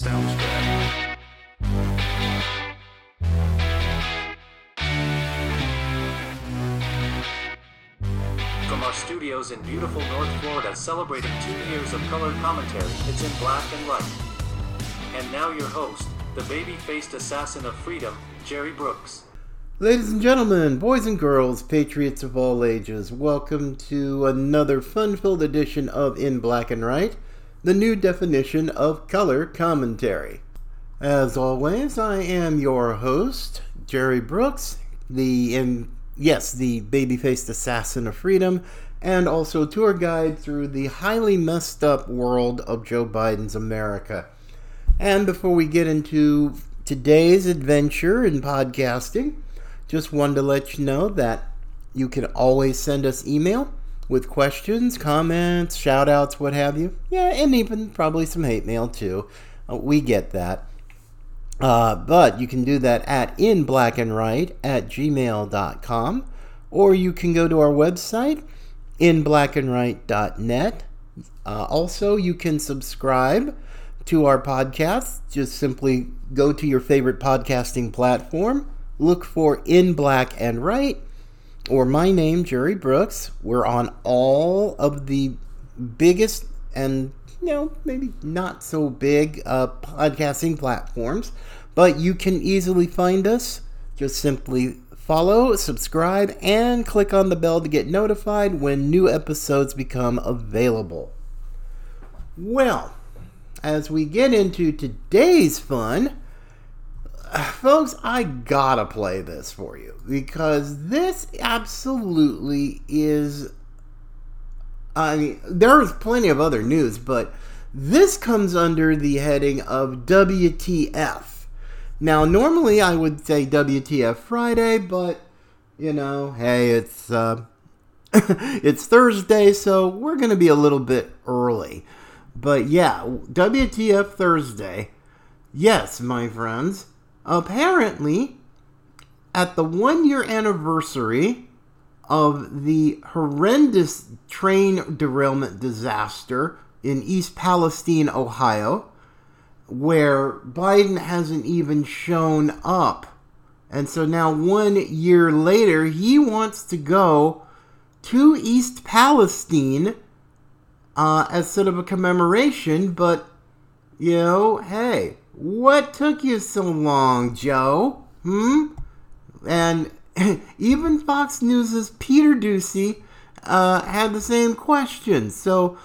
Soundstripe. From our studios in beautiful North Florida celebrating two years of color commentary, it's in black and white. And now your host, the baby-faced assassin of freedom, Jerry Brooks. Ladies and gentlemen, boys and girls, patriots of all ages, welcome to another fun filled edition of In Black and White, the new definition of color commentary. As always, I am your host, Jerry Brooks, the in yes, the baby-faced assassin of freedom, and also tour guide through the highly messed up world of Joe Biden's America. And before we get into today's adventure in podcasting, just wanted to let you know that you can always send us email with questions, comments, shout outs, what have you. Yeah, and even probably some hate mail too. Uh, we get that. Uh, but you can do that at inblackandright at gmail.com or you can go to our website inblackandright.net. Uh, also, you can subscribe to our podcast. Just simply go to your favorite podcasting platform, look for In Black and White, or my name, Jerry Brooks. We're on all of the biggest and you know maybe not so big uh, podcasting platforms, but you can easily find us. Just simply follow, subscribe, and click on the bell to get notified when new episodes become available. Well, as we get into today's fun, folks, I gotta play this for you because this absolutely is. I mean, there's plenty of other news, but this comes under the heading of WTF. Now, normally I would say WTF Friday, but you know, hey, it's uh, it's Thursday, so we're gonna be a little bit early. But yeah, WTF Thursday. Yes, my friends. Apparently, at the one year anniversary of the horrendous train derailment disaster in East Palestine, Ohio, where Biden hasn't even shown up. And so now, one year later, he wants to go to East Palestine uh, as sort of a commemoration, but, you know, hey, what took you so long, Joe? Hmm? And even Fox News' Peter Doocy uh, had the same question. So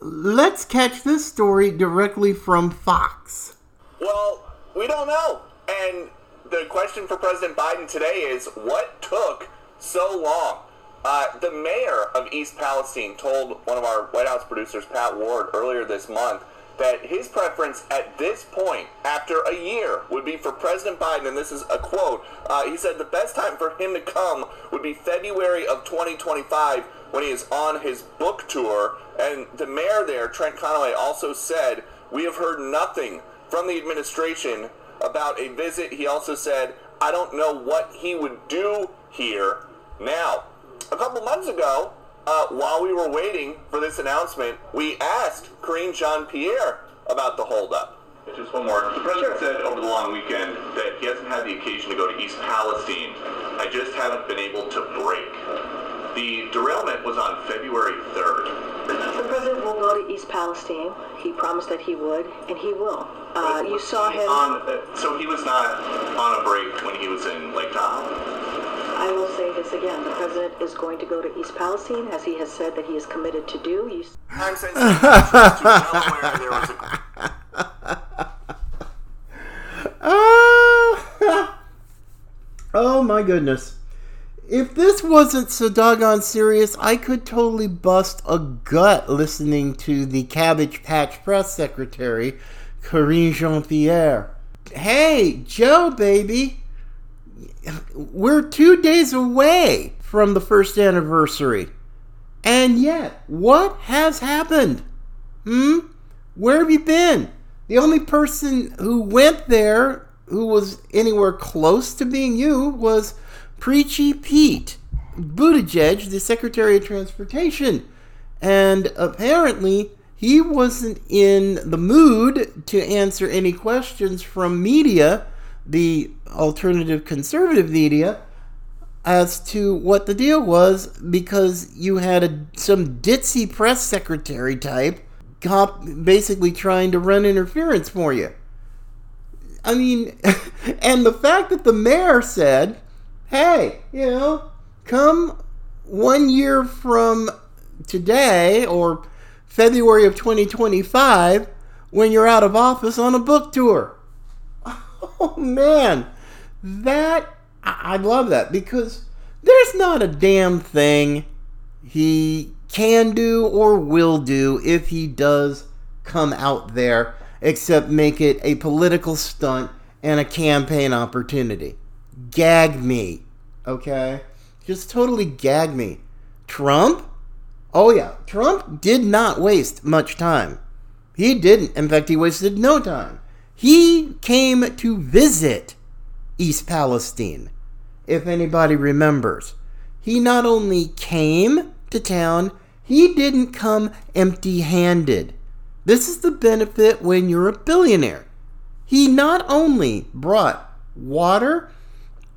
let's catch this story directly from Fox. Well, we don't know. And the question for President Biden today is what took so long? Uh, the mayor of East Palestine told one of our White House producers, Pat Ward, earlier this month that his preference at this point, after a year, would be for President Biden, and this is a quote. Uh, he said the best time for him to come would be February of 2025 when he is on his book tour. And the mayor there, Trent Conaway, also said, We have heard nothing from the administration about a visit. He also said, I don't know what he would do here. Now, a couple months ago, uh, while we were waiting for this announcement, we asked Karine Jean-Pierre about the holdup. Just one more. The president said over the long weekend that he hasn't had the occasion to go to East Palestine. I just haven't been able to break. The derailment was on February 3rd. The president will go to East Palestine. He promised that he would, and he will. Uh, you saw him. On, uh, so he was not on a break when he was in Lake Tahoe. I will say this again. The president is going to go to East Palestine, as he has said that he is committed to do. You... I'm sensitive to Delaware. There was a Oh, oh my goodness. If this wasn't so doggone serious, I could totally bust a gut listening to the Cabbage Patch press secretary, Karine Jean Pierre. Hey, Joe, baby. We're two days away from the first anniversary. And yet, what has happened? Hmm? Where have you been? The only person who went there who was anywhere close to being you was Preachy Pete Buttigieg, the Secretary of Transportation. And apparently, he wasn't in the mood to answer any questions from media, the alternative conservative media, as to what the deal was because you had a, some ditzy press secretary type cop basically trying to run interference for you. I mean, and the fact that the mayor said, hey, you know, come one year from today or February of 2025 when you're out of office on a book tour. Oh man, that I love that because there's not a damn thing he can do or will do if he does come out there except make it a political stunt and a campaign opportunity. Gag me, okay? Just totally gag me. Trump? Oh, yeah. Trump did not waste much time. He didn't. In fact, he wasted no time. He came to visit East Palestine, if anybody remembers. He not only came to town, he didn't come empty handed. This is the benefit when you're a billionaire. He not only brought water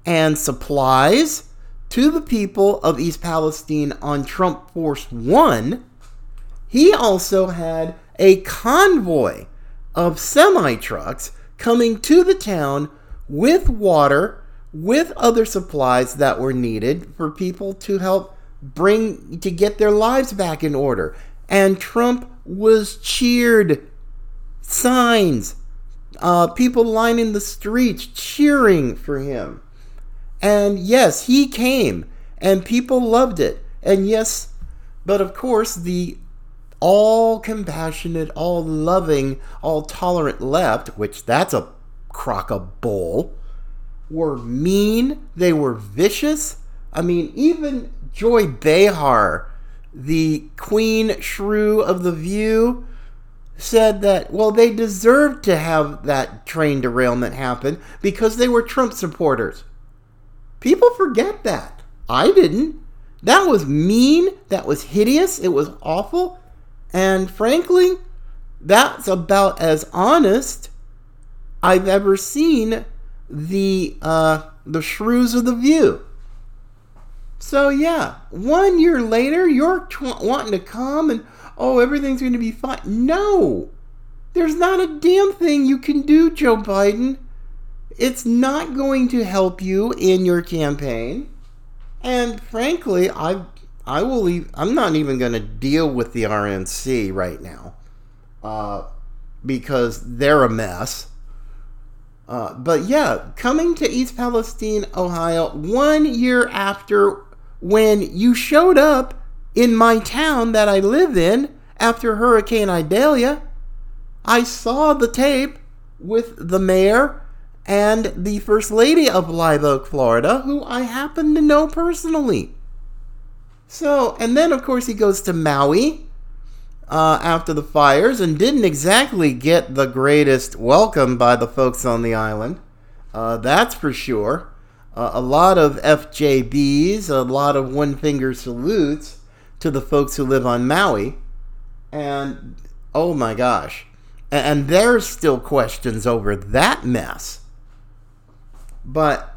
and supplies to the people of East Palestine on Trump Force One, he also had a convoy of semi trucks coming to the town with water, with other supplies that were needed for people to help bring to get their lives back in order. And Trump was cheered. Signs, uh, people lining the streets cheering for him. And yes, he came, and people loved it. And yes, but of course, the all compassionate, all loving, all tolerant left, which that's a crock of bull, were mean, they were vicious. I mean, even Joy Behar, the queen shrew of the View, said that, well, they deserved to have that train derailment happen because they were Trump supporters. People forget that. I didn't. That was mean. That was hideous. It was awful. And frankly, that's about as honest I've ever seen the uh, the shrews of the view. So yeah, one year later, you're tw- wanting to come and oh, everything's going to be fine. No, there's not a damn thing you can do, Joe Biden. It's not going to help you in your campaign. And frankly, I I will leave, I'm not even going to deal with the RNC right now uh, because they're a mess. Uh, but yeah, coming to East Palestine, Ohio, one year after when you showed up in my town that I live in after Hurricane Idalia, I saw the tape with the mayor and the First Lady of Live Oak, Florida, who I happen to know personally. So, and then of course he goes to Maui uh, after the fires and didn't exactly get the greatest welcome by the folks on the island. Uh, that's for sure. Uh, a lot of FJBs, a lot of one finger salutes to the folks who live on Maui. And oh my gosh. And, and there's still questions over that mess. But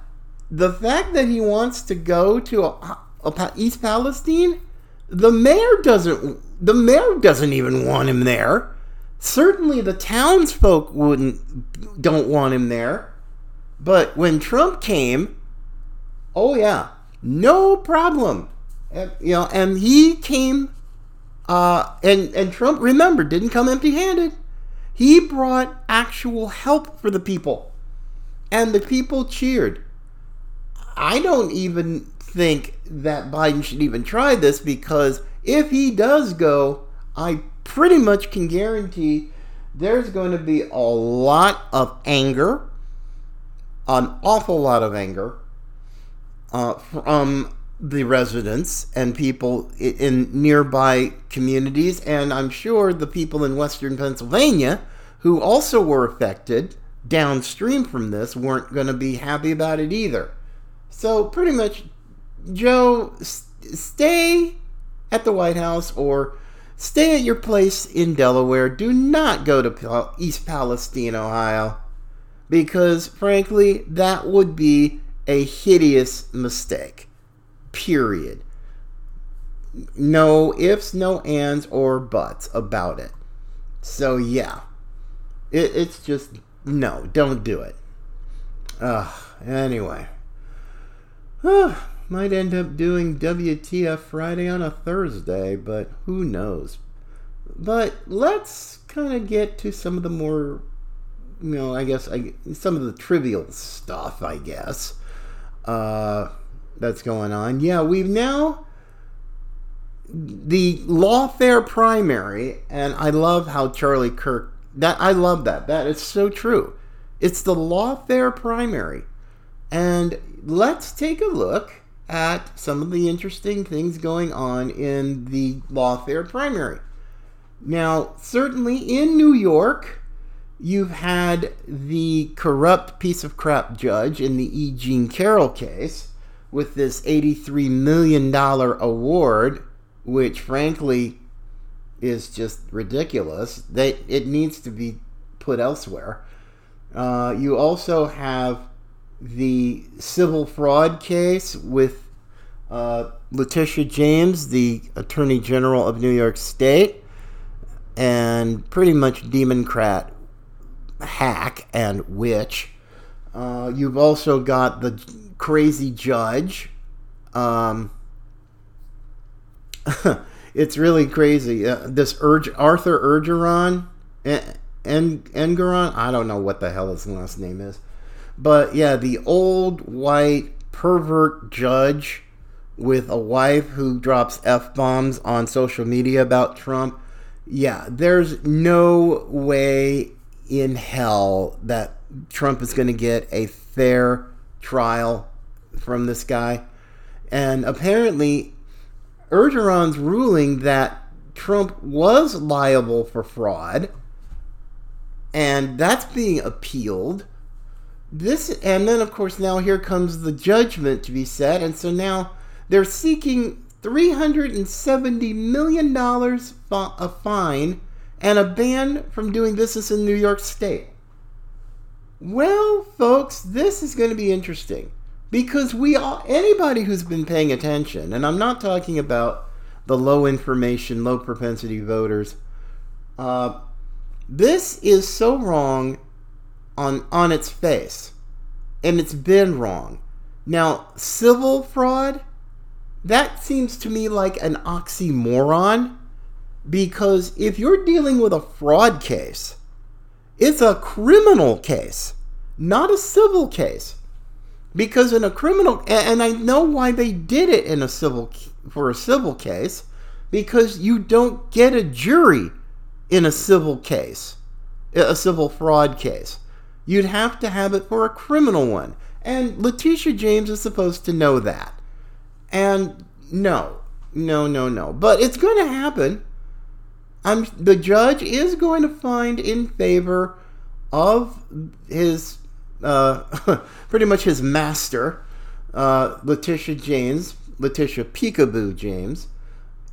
the fact that he wants to go to a, East Palestine, the mayor doesn't. The mayor doesn't even want him there. Certainly, the townsfolk wouldn't don't want him there. But when Trump came, oh yeah, no problem. And, you know, and he came, uh, and and Trump remember didn't come empty-handed. He brought actual help for the people, and the people cheered. I don't even think that Biden should even try this because if he does go, I pretty much can guarantee there's going to be a lot of anger, an awful lot of anger uh, from the residents and people in nearby communities, and I'm sure the people in western Pennsylvania who also were affected downstream from this weren't going to be happy about it either. So, pretty much Joe, stay at the White House or stay at your place in Delaware. Do not go to East Palestine, Ohio, because frankly, that would be a hideous mistake. Period. No ifs, no ands, or buts about it. So, yeah. It, it's just, no, don't do it. Ugh, anyway. might end up doing WTF Friday on a Thursday, but who knows. But let's kind of get to some of the more, you know, I guess I, some of the trivial stuff, I guess, uh, that's going on. Yeah, we've now the lawfare primary, and I love how Charlie Kirk that I love that. That is so true. It's the lawfare primary. And let's take a look at some of the interesting things going on in the lawfare primary. Now, certainly in New York, you've had the corrupt piece of crap judge in the E. Jean Carroll case with this $83 million award, which frankly is just ridiculous. That it needs to be put elsewhere. Uh, you also have the civil fraud case with uh, Letitia James, the Attorney General of New York State, and pretty much Democrat hack and witch. Uh, you've also got the crazy judge. Um, it's really crazy. Uh, this Urge, Arthur Ergeron, en, Engoron, I don't know what the hell his last name is. But yeah, the old white pervert judge with a wife who drops F bombs on social media about Trump. Yeah, there's no way in hell that Trump is going to get a fair trial from this guy. And apparently, Ergeron's ruling that Trump was liable for fraud, and that's being appealed. This, and then of course now here comes the judgment to be set, and so now they're seeking three hundred and seventy million dollars a fine and a ban from doing business in New York State. Well, folks, this is going to be interesting because we all anybody who's been paying attention and i'm not talking about the low information low propensity voters uh, this is so wrong on on its face. And it's been wrong. Now civil fraud that seems to me like an oxymoron because if you're dealing with a fraud case it's a criminal case not a civil case. Because in a criminal and I know why they did it in a civil for a civil case because you don't get a jury in a civil case a civil fraud case you'd have to have it for a criminal one. And Letitia James is supposed to know that. And no no no no. But it's going to happen. I'm the judge is going to find in favor of his uh, pretty much his master, uh, Letitia James, Letitia Peekaboo James,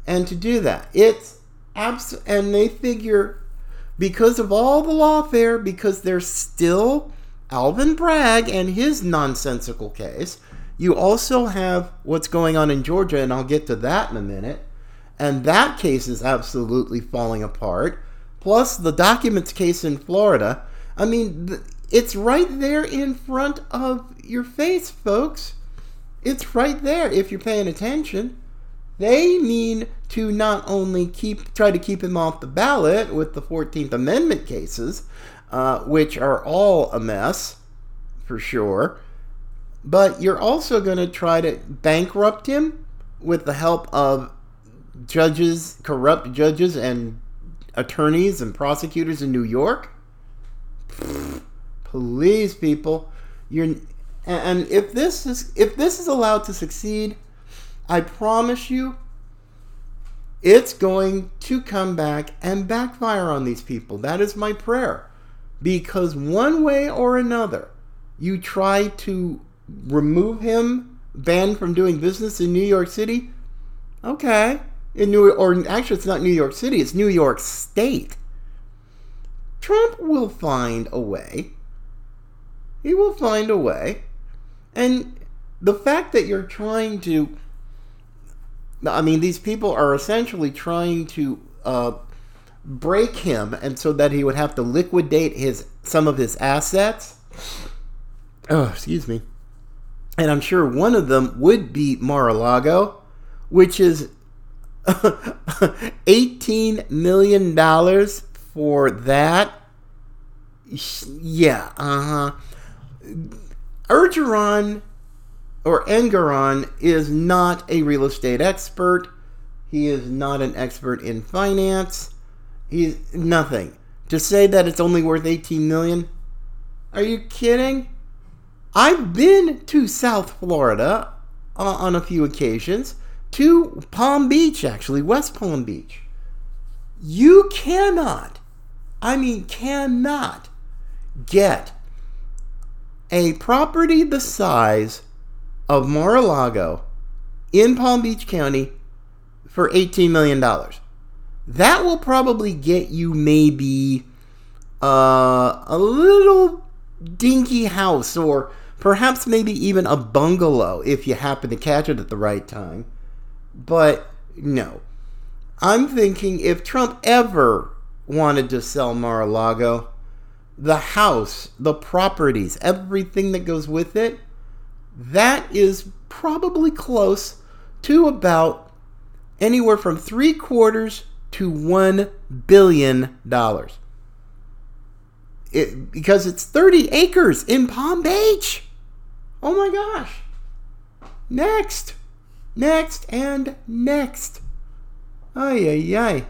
and to do that, it's abs- and they figure because of all the lawfare, because there's still Alvin Bragg and his nonsensical case. You also have what's going on in Georgia, and I'll get to that in a minute. And that case is absolutely falling apart. Plus, the documents case in Florida. I mean, it's right there in front of your face, folks. It's right there if you're paying attention. They mean to not only keep try to keep him off the ballot with the 14th Amendment cases, uh, which are all a mess for sure, but you're also going to try to bankrupt him with the help of judges, corrupt judges, and attorneys and prosecutors in New York. Please, people, you're and if this is if this is allowed to succeed, I promise you it's going to come back and backfire on these people. That is my prayer. Because one way or another, you try to remove him, banned from doing business in New York City. Okay, in New or actually it's not New York City, it's New York State. Trump will find a way. He will find a way. And the fact that you're trying to I mean, these people are essentially trying to uh, break him, and so that he would have to liquidate his some of his assets. Oh, excuse me. And I'm sure one of them would be Mar-a-Lago, which is 18 million dollars for that. Yeah, uh huh. Ergeron or Engoron is not a real estate expert. He is not an expert in finance. He's nothing. To say that it's only worth 18 million? Are you kidding? I've been to South Florida uh, on a few occasions, to Palm Beach, actually, West Palm Beach. You cannot, I mean, cannot get a property the size of Mar-a-Lago in Palm Beach County for $18 million. That will probably get you maybe uh, a little dinky house or perhaps maybe even a bungalow if you happen to catch it at the right time. But no. I'm thinking if Trump ever wanted to sell Mar a Lago, the house, the properties, everything that goes with it, that is probably close to about anywhere from three quarters to one billion dollars. It, because it's 30 acres in Palm Beach. Oh my gosh. Next. Next and next. Ay, ay, ay.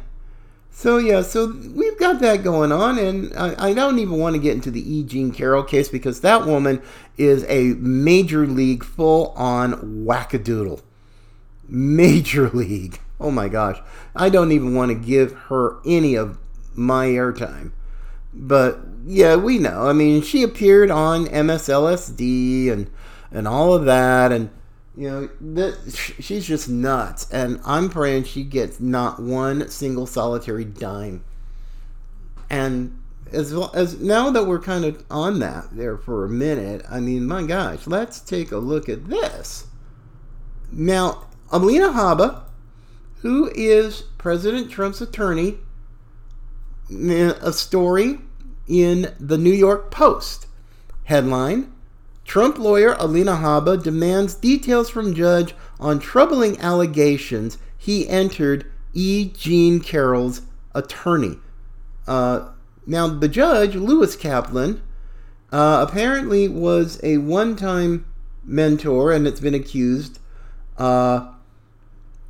So, yeah, so we've got that going on, and I, I don't even want to get into the E. Jean Carroll case because that woman is a major league full on wackadoodle. Major league. Oh my gosh. I don't even want to give her any of my airtime. But yeah, we know. I mean, she appeared on MSLSD and and all of that and you know, that, she's just nuts and I'm praying she gets not one single solitary dime. And as well as now that we're kind of on that there for a minute, I mean, my gosh, let's take a look at this. Now, Alina Habba who is President Trump's attorney, eh, a story in the New York Post. Headline Trump lawyer Alina Habba demands details from judge on troubling allegations he entered E. Jean Carroll's attorney. Uh, now, the judge, Lewis Kaplan, uh, apparently was a one time mentor, and it's been accused uh,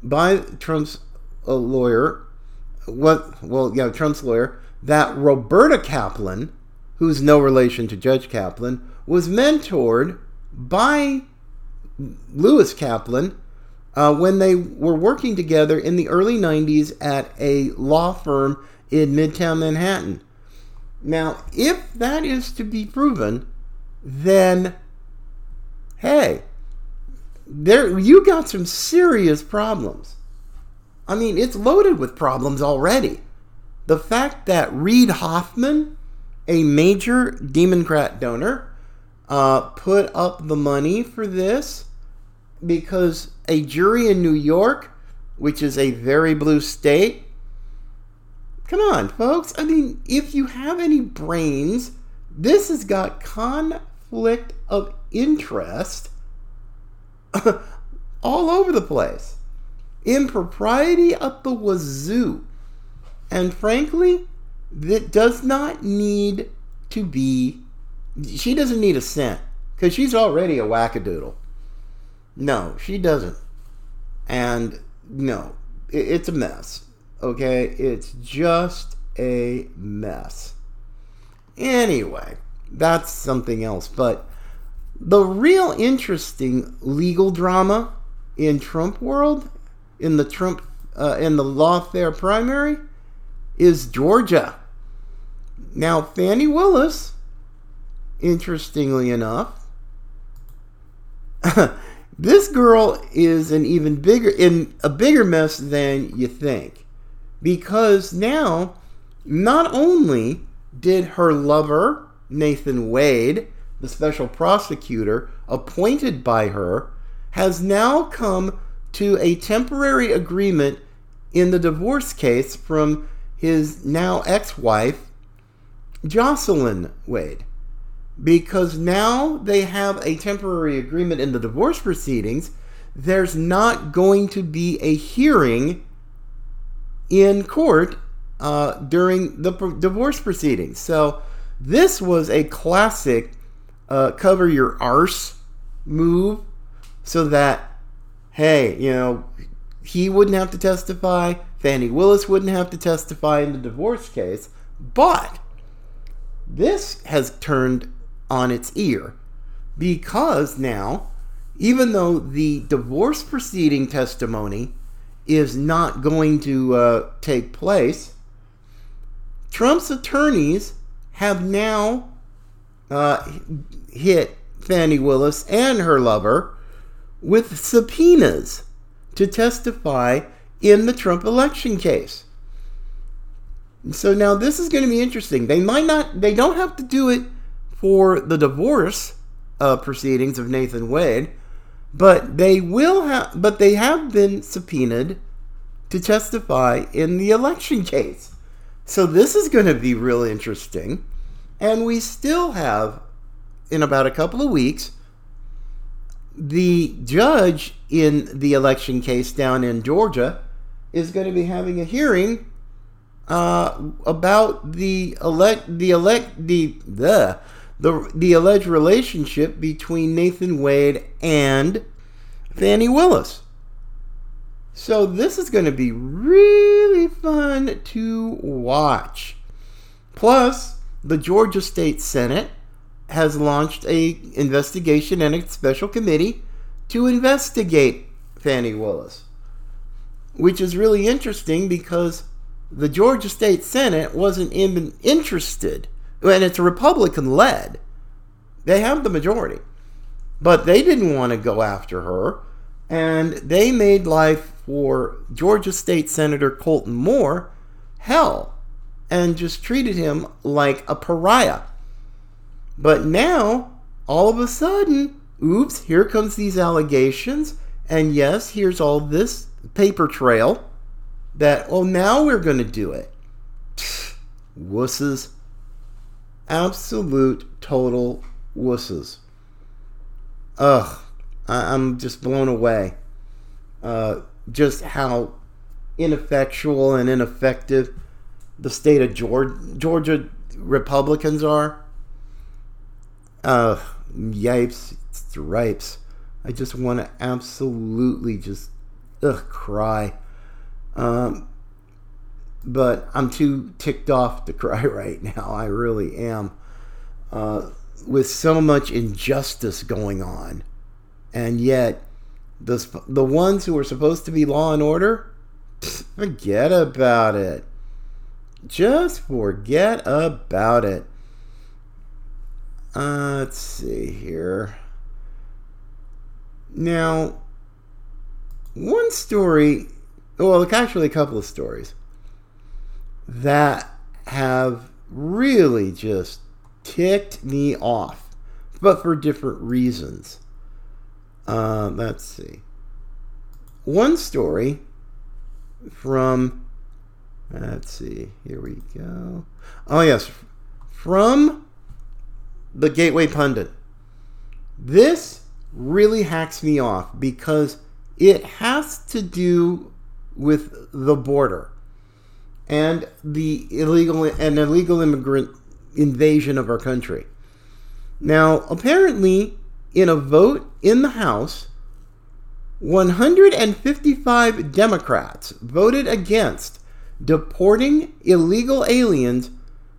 by Trump's uh, lawyer, what? Well, yeah, Trump's lawyer, that Roberta Kaplan, who's no relation to Judge Kaplan, was mentored by Lewis Kaplan uh, when they were working together in the early 90s at a law firm in Midtown Manhattan. Now, if that is to be proven, then hey, there you got some serious problems. I mean, it's loaded with problems already. The fact that Reid Hoffman, a major Democrat donor, uh, put up the money for this because a jury in New York, which is a very blue state, come on, folks. I mean, if you have any brains, this has got conflict of interest all over the place. Impropriety up the wazoo. And frankly, that does not need to be. She doesn't need a cent because she's already a wackadoodle. No, she doesn't. And no, it's a mess. Okay? It's just a mess. Anyway, that's something else. But the real interesting legal drama in Trump world, in the Trump, uh, in the lawfare primary, is Georgia. Now, Fani Willis, interestingly enough, This girl is an even bigger in a bigger mess than you think. Because now not only did her lover, Nathan Wade, the special prosecutor appointed by her, has now come to a temporary agreement in the divorce case from his now ex wife, Jocelyn Wade. Because now they have a temporary agreement in the divorce proceedings, there's not going to be a hearing in court uh, during the divorce proceedings. So this was a classic uh, cover your arse move so that, hey, you know, he wouldn't have to testify, Fani Willis wouldn't have to testify in the divorce case, but this has turned on its ear because now, even though the divorce proceeding testimony is not going to uh, take place, Trump's attorneys have now uh, hit Fani Willis and her lover with subpoenas to testify in the Trump election case. So now this is going to be interesting. They might not, they don't have to do it for the divorce uh, proceedings of Nathan Wade, but they will have, but they have been subpoenaed to testify in the election case. So this is going to be really interesting. And we still have, in about a couple of weeks, the judge in the election case down in Georgia is going to be having a hearing uh, about the elect the elect the the the the alleged relationship between Nathan Wade and Fani Willis. So this is going to be really fun to watch. Plus, the Georgia State Senate has launched a investigation and a special committee to investigate Fani Willis. Which is really interesting because the Georgia State Senate wasn't even interested, and it's Republican led. They have the majority. But they didn't want to go after her, and they made life for Georgia State Senator Colton Moore hell and just treated him like a pariah. But now, all of a sudden, oops, here comes these allegations, and yes, here's all this paper trail that, oh, now we're going to do it. wusses. Absolute, total wusses. Ugh, I- am just blown away. Uh, just how ineffectual and ineffective the state of Georgia, Republicans are. Uh, yipes, stripes. I just want to absolutely just ugh, cry. Um, but I'm too ticked off to cry right now. I really am. Uh, with so much injustice going on, and yet the the ones who are supposed to be law and order, forget about it. Just forget about it. Uh, let's see here. Now, one story, well, actually, a couple of stories that have really just ticked me off, but for different reasons. Uh, let's see. One story from, let's see, here we go. Oh, yes, from the Gateway Pundit. This really hacks me off because it has to do with the border and the illegal and illegal immigrant invasion of our country. Now, apparently, in a vote in the House, 155 Democrats voted against deporting illegal aliens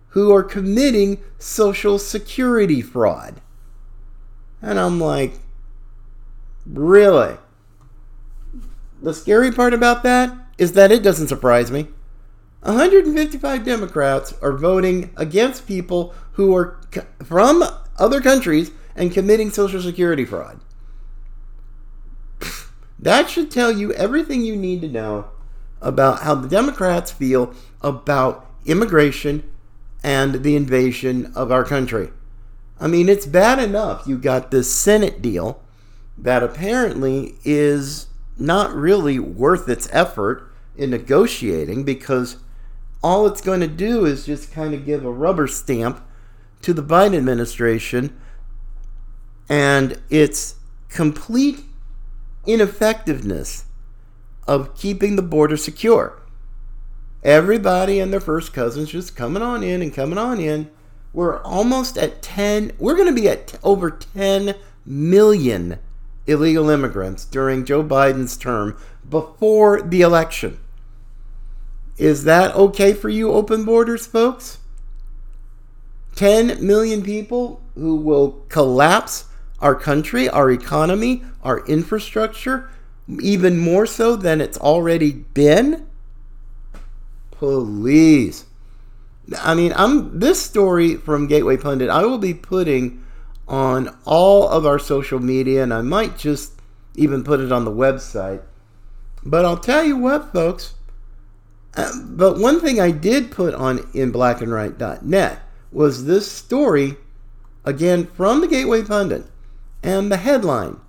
who are committing Social Security fraud. And I'm like, really? The scary part about that is that it doesn't surprise me. 155 Democrats are voting against people who are from other countries and committing Social Security fraud. That should tell you everything you need to know about how the Democrats feel about immigration and the invasion of our country. I mean, it's bad enough you got this Senate deal that apparently is not really worth its effort in negotiating because all it's going to do is just kind of give a rubber stamp to the Biden administration and its complete ineffectiveness of keeping the border secure. Everybody and their first cousins just coming on in and coming on in. We're almost at 10, we're going to be at over 10 million illegal immigrants during Joe Biden's term before the election. Is that okay for you, open borders folks? 10 million people who will collapse our country, our economy, our infrastructure, even more so than it's already been? Please. I mean, I'm this story from Gateway Pundit. I will be putting on all of our social media, and I might just even put it on the website. But I'll tell you what, folks. But one thing I did put on in blackandright.net was this story, again from the Gateway Pundit, and the headline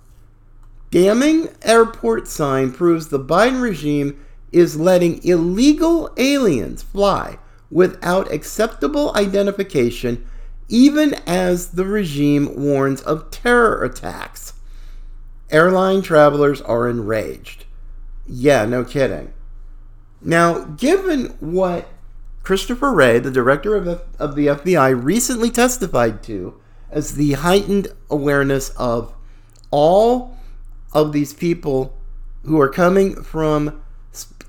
Damning airport sign proves the Biden regime is letting illegal aliens fly without acceptable identification even as the regime warns of terror attacks. Airline travelers are enraged. Yeah, no kidding. Now, given what Christopher Wray, the director of, F- of the FBI, recently testified to as the heightened awareness of all of these people who are coming from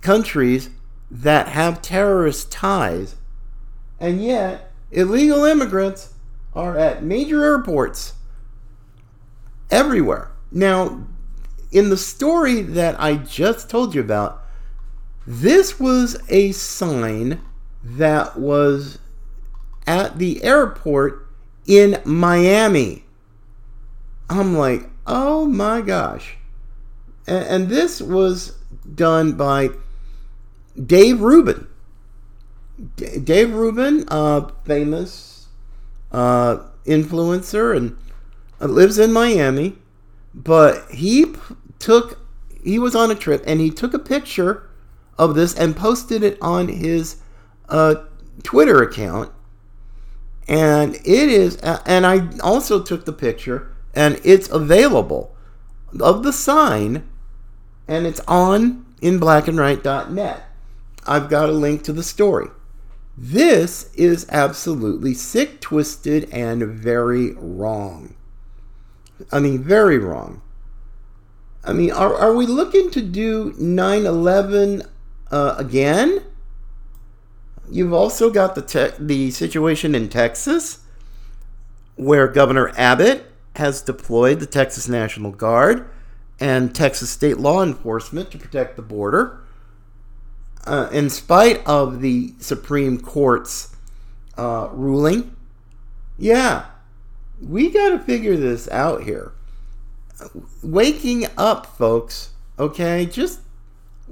countries that have terrorist ties, and yet illegal immigrants are at major airports everywhere. Now, in the story that I just told you about, this was a sign that was at the airport in Miami. I'm like, oh my gosh. And, and this was done by Dave Rubin. D- Dave Rubin, uh, famous uh, influencer and uh, lives in Miami. But he p- took, he was on a trip and he took a picture of this and posted it on his uh, Twitter account. And it is, and I also took the picture and it's available of the sign and it's on in. I've got a link to the story. This is absolutely sick, twisted, and very wrong. I mean, very wrong. I mean, are, are we looking to do 9 11 uh, again? You've also got the, te- the situation in Texas where Governor Abbott has deployed the Texas National Guard and Texas state law enforcement to protect the border uh, in spite of the Supreme Court's uh, ruling, yeah, we got to figure this out here. Waking up, folks. Okay, just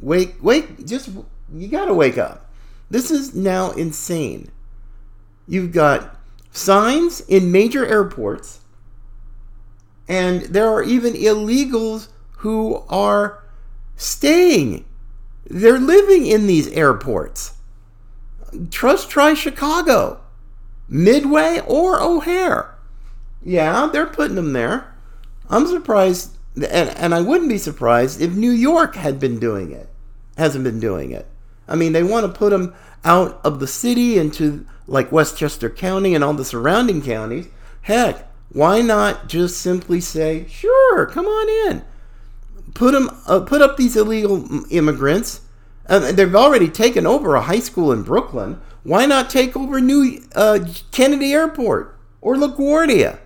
wake, wake. Just you got to wake up. This is now insane. You've got signs in major airports, and there are even illegals who are staying they're living in these airports. Trust try Chicago, Midway, or O'Hare. Yeah, they're putting them there. I'm surprised, and, and I wouldn't be surprised if New York had been doing it, hasn't been doing it. I mean, they want to put them out of the city into like Westchester County and all the surrounding counties. Heck, why not just simply say, sure, come on in? put them uh, put up these illegal immigrants. Uh, they've already taken over a high school in Brooklyn. Why not take over New uh, Kennedy Airport or LaGuardia?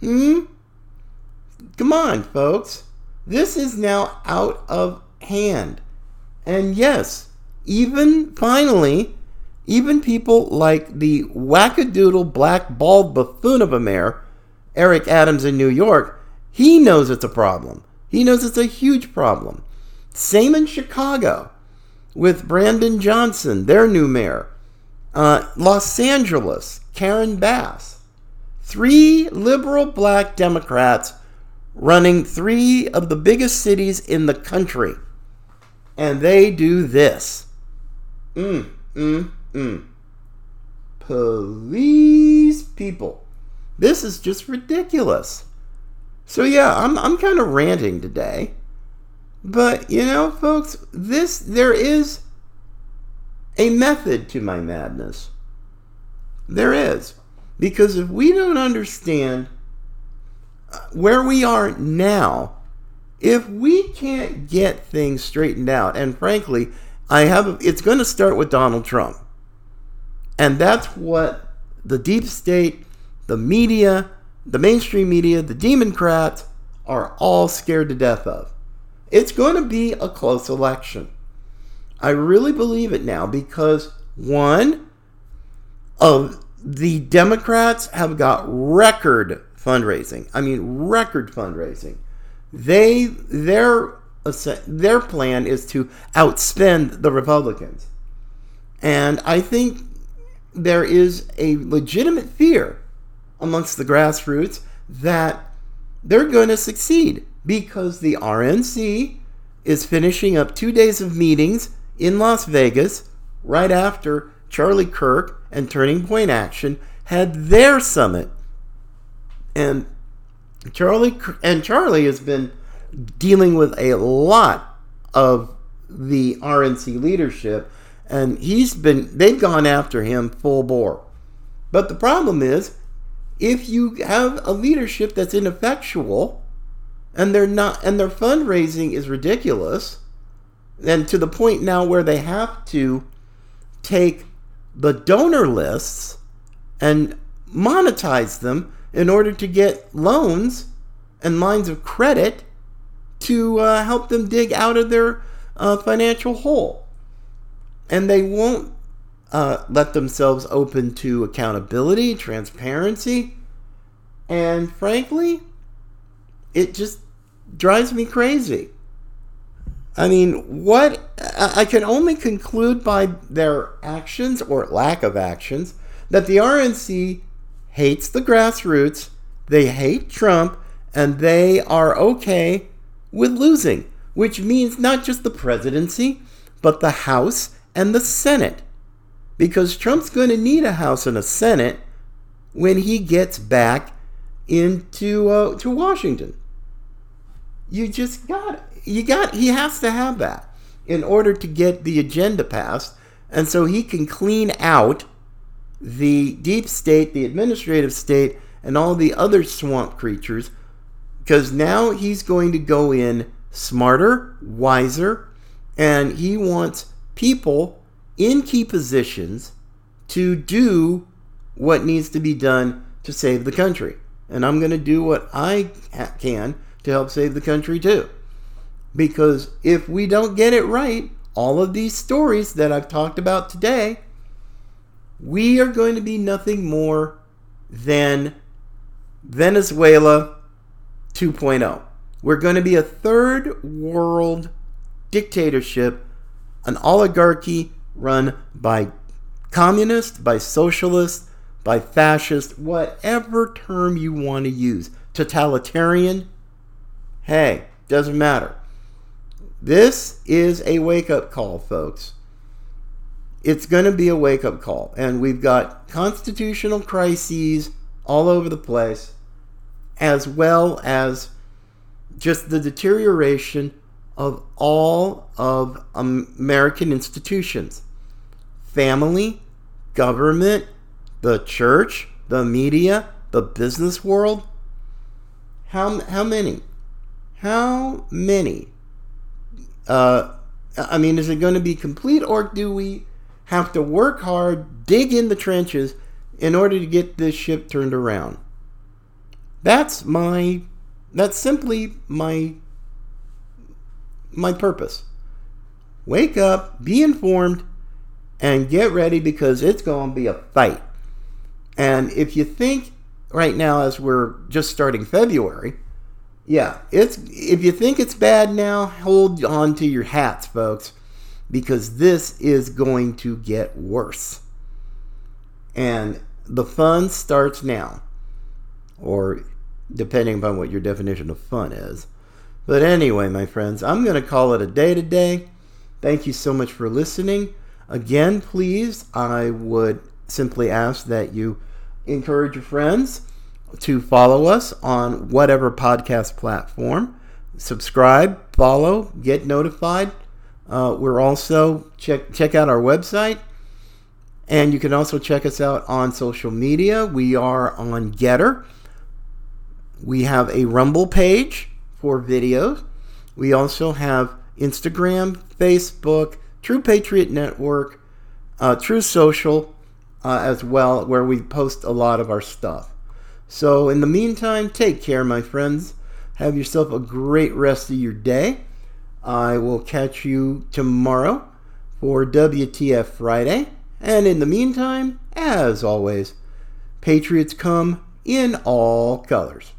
Hmm. Come on, folks. This is now out of hand. And yes, even finally, even people like the wackadoodle black bald buffoon of a mayor, Eric Adams in New York, he knows it's a problem. He knows it's a huge problem. Same in Chicago with Brandon Johnson, their new mayor. Uh, Los Angeles, Karen Bass. Three liberal black Democrats running three of the biggest cities in the country. And they do this. Mm, mm, mm. Police people. This is just ridiculous. So yeah, I'm I'm kind of ranting today. But you know, folks, this there is a method to my madness. There is. Because if we don't understand uh, where we are now, if we can't get things straightened out, and frankly, I have it's going to start with Donald Trump. And that's what the deep state, the media, the mainstream media, the Democrats are all scared to death of. It's going to be a close election. I really believe it now because one of the Democrats have got record fundraising. I mean record fundraising. They their their plan is to outspend the Republicans. And I think there is a legitimate fear amongst the grassroots that they're going to succeed because the RNC is finishing up two days of meetings in Las Vegas right after Charlie Kirk and Turning Point Action had their summit. And Charlie and Charlie has been dealing with a lot of the RNC leadership and he's been they've gone after him full bore. But the problem is if you have a leadership that's ineffectual and they're not and their fundraising is ridiculous and to the point now where they have to take the donor lists and monetize them in order to get loans and lines of credit to uh, help them dig out of their uh, financial hole. And they won't uh, let themselves open to accountability, transparency, and frankly, it just drives me crazy. I mean, what I can only conclude by their actions or lack of actions that the RNC hates the grassroots, they hate Trump, and they are okay with losing, which means not just the presidency, but the House and the Senate. Because Trump's going to need a House and a Senate when he gets back into uh, to Washington. You just got you got he has to have that in order to get the agenda passed, and so he can clean out the deep state, the administrative state, and all the other swamp creatures, because now he's going to go in smarter, wiser, and he wants people in key positions to do what needs to be done to save the country. And I'm going to do what I can to help save the country too. Because if we don't get it right, all of these stories that I've talked about today, we are going to be nothing more than Venezuela 2.0. We're going to be a third world dictatorship, an oligarchy run by communists, by socialists, by fascist, whatever term you want to use. Totalitarian, hey, doesn't matter. This is a wake up call, folks. It's going to be a wake up call. And we've got constitutional crises all over the place, as well as just the deterioration of all of American institutions family, government, the church, the media, the business world. How, how many? How many uh, I mean, is it going to be complete, or do we have to work hard, dig in the trenches in order to get this ship turned around? That's my. That's simply my. My purpose. Wake up, be informed, and get ready because it's going to be a fight. And if you think right now, as we're just starting February, Yeah, it's if you think it's bad now, hold on to your hats, folks, because this is going to get worse. And the fun starts now, or depending upon what your definition of fun is. But anyway, my friends, I'm going to call it a day today. Thank you so much for listening. Again, please, I would simply ask that you encourage your friends to follow us on whatever podcast platform. Subscribe, follow, get notified. Uh, we're also check check out our website, and you can also check us out on social media. We are on Gettr. We have a Rumble page for videos. We also have Instagram, Facebook, True Patriot Network, uh, True Social, uh, as well, where we post a lot of our stuff. So, in the meantime, take care, my friends. Have yourself a great rest of your day. I will catch you tomorrow for WTF Friday. And in the meantime, as always, Patriots come in all colors.